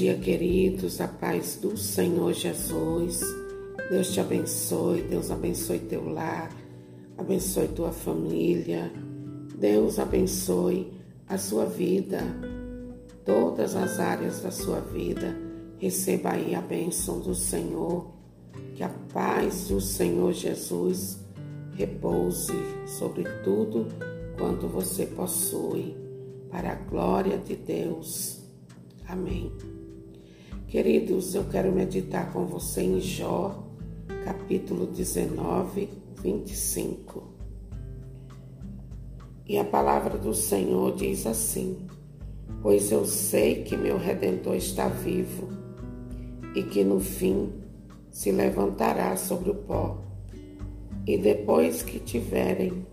dia, queridos, a paz do Senhor Jesus. Deus te abençoe, Deus abençoe teu lar, abençoe tua família. Deus abençoe a sua vida, todas as áreas da sua vida. Receba aí a bênção do Senhor. Que a paz do Senhor Jesus repouse sobre tudo quanto você possui, para a glória de Deus. Amém. Queridos, eu quero meditar com você em Jó, capítulo 19, 25. E a palavra do Senhor diz assim: Pois eu sei que meu redentor está vivo e que no fim se levantará sobre o pó. E depois que tiverem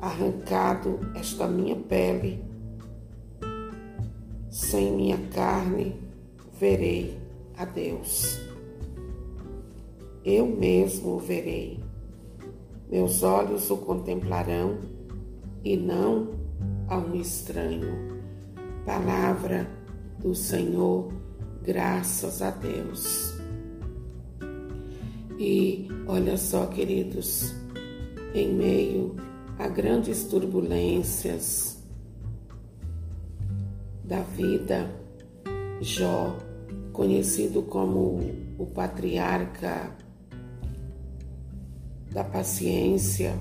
arrancado esta minha pele, sem minha carne verei a Deus. Eu mesmo o verei. Meus olhos o contemplarão e não a um estranho. Palavra do Senhor, graças a Deus. E olha só, queridos, em meio a grandes turbulências, da vida, Jó, conhecido como o patriarca da paciência,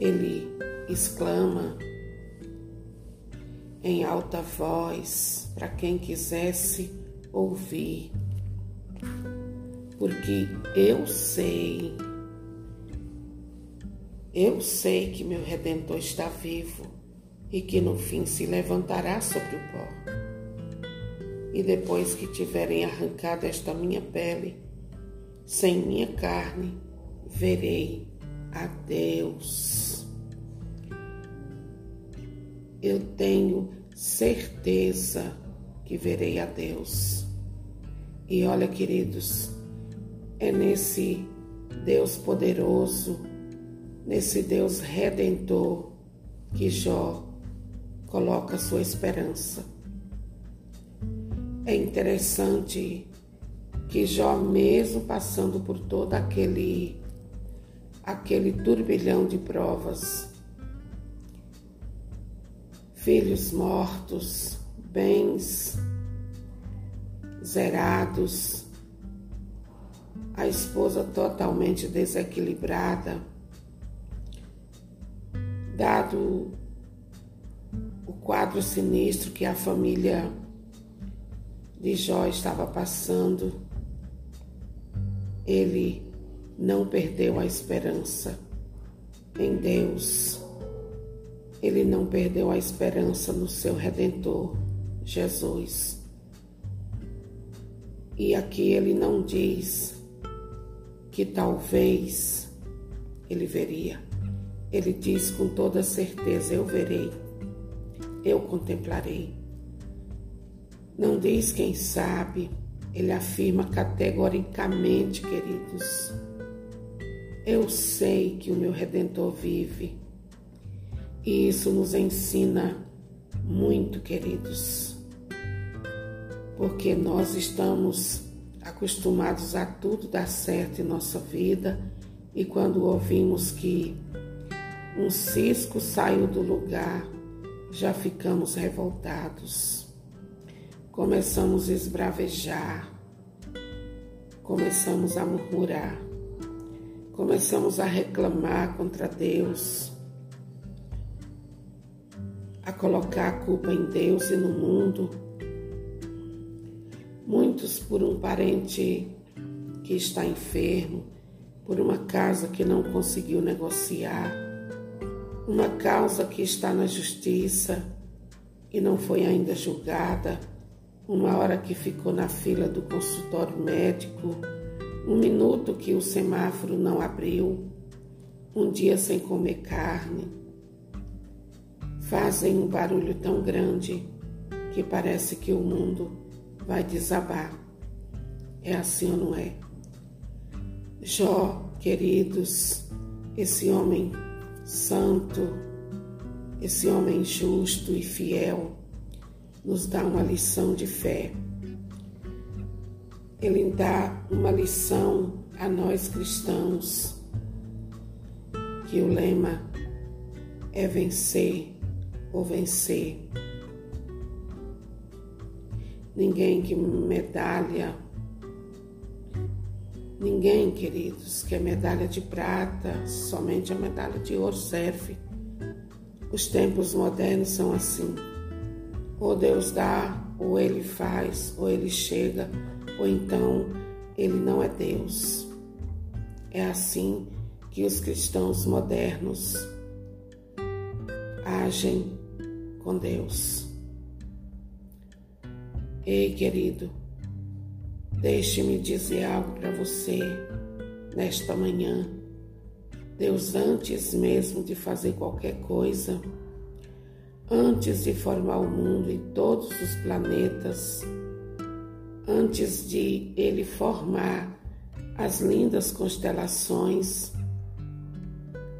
ele exclama em alta voz para quem quisesse ouvir, porque eu sei, eu sei que meu redentor está vivo e que no fim se levantará sobre o pó. E depois que tiverem arrancado esta minha pele, sem minha carne, verei a Deus. Eu tenho certeza que verei a Deus. E olha, queridos, é nesse Deus poderoso, nesse Deus redentor que Jó coloca sua esperança. É interessante que Jó, mesmo passando por todo aquele aquele turbilhão de provas, filhos mortos, bens zerados, a esposa totalmente desequilibrada, dado o quadro sinistro que a família de Jó estava passando, ele não perdeu a esperança em Deus. Ele não perdeu a esperança no seu redentor, Jesus. E aqui ele não diz que talvez ele veria. Ele diz com toda certeza: Eu verei eu contemplarei. Não diz quem sabe, ele afirma categoricamente, queridos. Eu sei que o meu redentor vive. E isso nos ensina muito, queridos. Porque nós estamos acostumados a tudo dar certo em nossa vida e quando ouvimos que um cisco saiu do lugar, já ficamos revoltados, começamos a esbravejar, começamos a murmurar, começamos a reclamar contra Deus, a colocar a culpa em Deus e no mundo. Muitos por um parente que está enfermo, por uma casa que não conseguiu negociar uma causa que está na justiça e não foi ainda julgada, uma hora que ficou na fila do consultório médico, um minuto que o semáforo não abriu, um dia sem comer carne, fazem um barulho tão grande que parece que o mundo vai desabar. É assim ou não é? Jó, queridos, esse homem santo, esse homem justo e fiel, nos dá uma lição de fé. Ele dá uma lição a nós cristãos, que o lema é vencer ou vencer. Ninguém que medalha, ninguém, queridos, que é medalha de prata, somente a medalha de ouro serve. Os tempos modernos são assim. Ou Deus dá, ou Ele faz, ou Ele chega, ou então Ele não é Deus. É assim que os cristãos modernos agem com Deus. Ei, querido, deixe-me dizer algo para você nesta manhã. Deus, antes mesmo de fazer qualquer coisa, antes de formar o mundo e todos os planetas, antes de Ele formar as lindas constelações,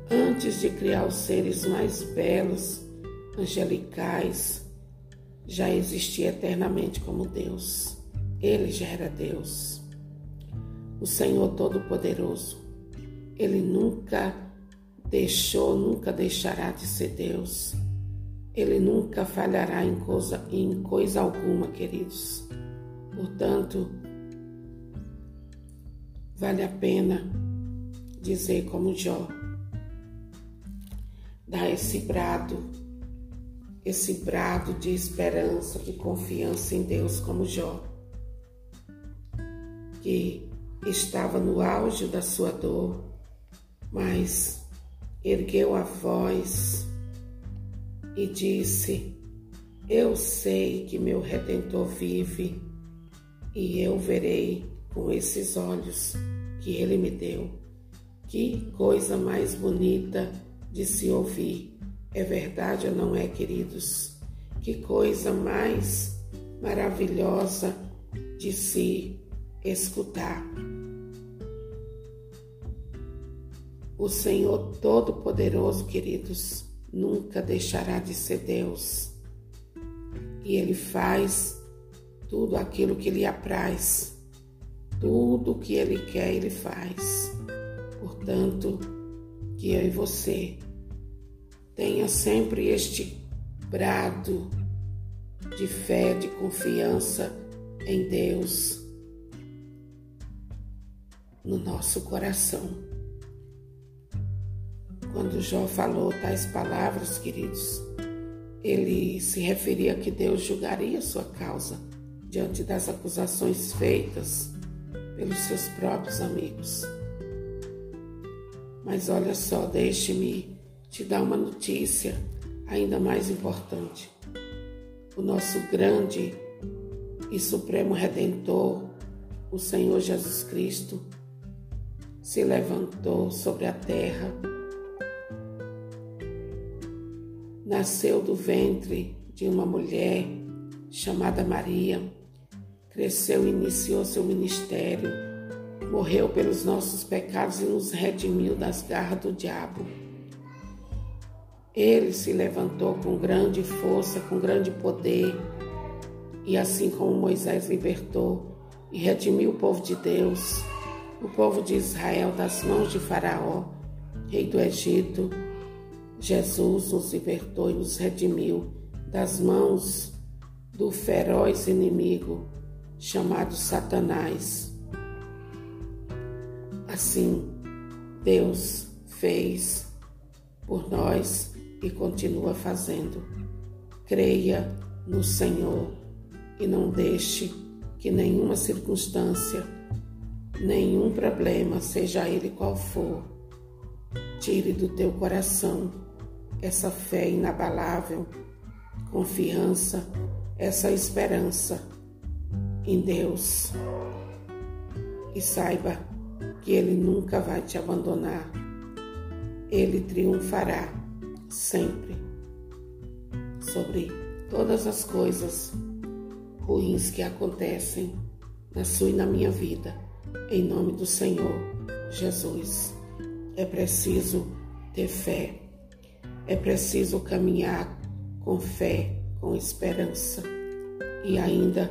antes de criar os seres mais belos, angelicais, já existia eternamente como Deus. Ele já era Deus. O Senhor Todo-Poderoso. Ele nunca deixou, nunca deixará de ser Deus. Ele nunca falhará em coisa, em coisa alguma, queridos. Portanto, vale a pena dizer como Jó, dar esse brado esse brado de esperança, de confiança em Deus, como Jó, que estava no auge da sua dor, mas ergueu a voz e disse: Eu sei que meu redentor vive e eu verei com esses olhos que ele me deu. Que coisa mais bonita de se ouvir é verdade ou não é, queridos? Que coisa mais maravilhosa de se escutar. O Senhor Todo-Poderoso, queridos, nunca deixará de ser Deus. E Ele faz tudo aquilo que lhe apraz. Tudo que Ele quer, Ele faz. Portanto, que eu e você Tenha sempre este brado de fé, de confiança em Deus no nosso coração. Quando Jó falou tais palavras, queridos, ele se referia a que Deus julgaria sua causa diante das acusações feitas pelos seus próprios amigos. Mas olha só, deixe-me te dar uma notícia ainda mais importante. O nosso grande e supremo redentor, o Senhor Jesus Cristo, se levantou sobre a terra, nasceu do ventre de uma mulher chamada Maria, cresceu e iniciou seu ministério, morreu pelos nossos pecados e nos redimiu das garras do diabo. Ele se levantou com grande força, com grande poder, e assim como Moisés libertou e redimiu o povo de Deus, o povo de Israel das mãos de Faraó, rei do Egito, Jesus nos libertou e nos redimiu das mãos do feroz inimigo chamado Satanás. Assim, Deus fez por nós e continua fazendo. Creia no Senhor e não deixe que nenhuma circunstância, nenhum problema, seja ele qual for, tire do teu coração essa fé inabalável, confiança, essa esperança em Deus. E saiba que Ele nunca vai te abandonar. Ele triunfará sempre sobre todas as coisas ruins que acontecem na sua e na minha vida, em nome do Senhor Jesus. É preciso ter fé, é preciso caminhar com fé, com esperança, e ainda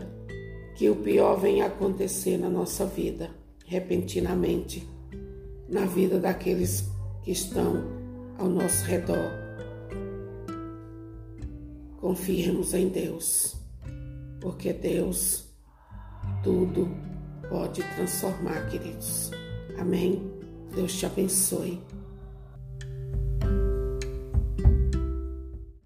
que o pior venha acontecer na nossa vida, repentinamente, na vida daqueles que estão ao nosso redor. Confiemos em Deus, porque Deus tudo pode transformar, queridos. Amém? Deus te abençoe.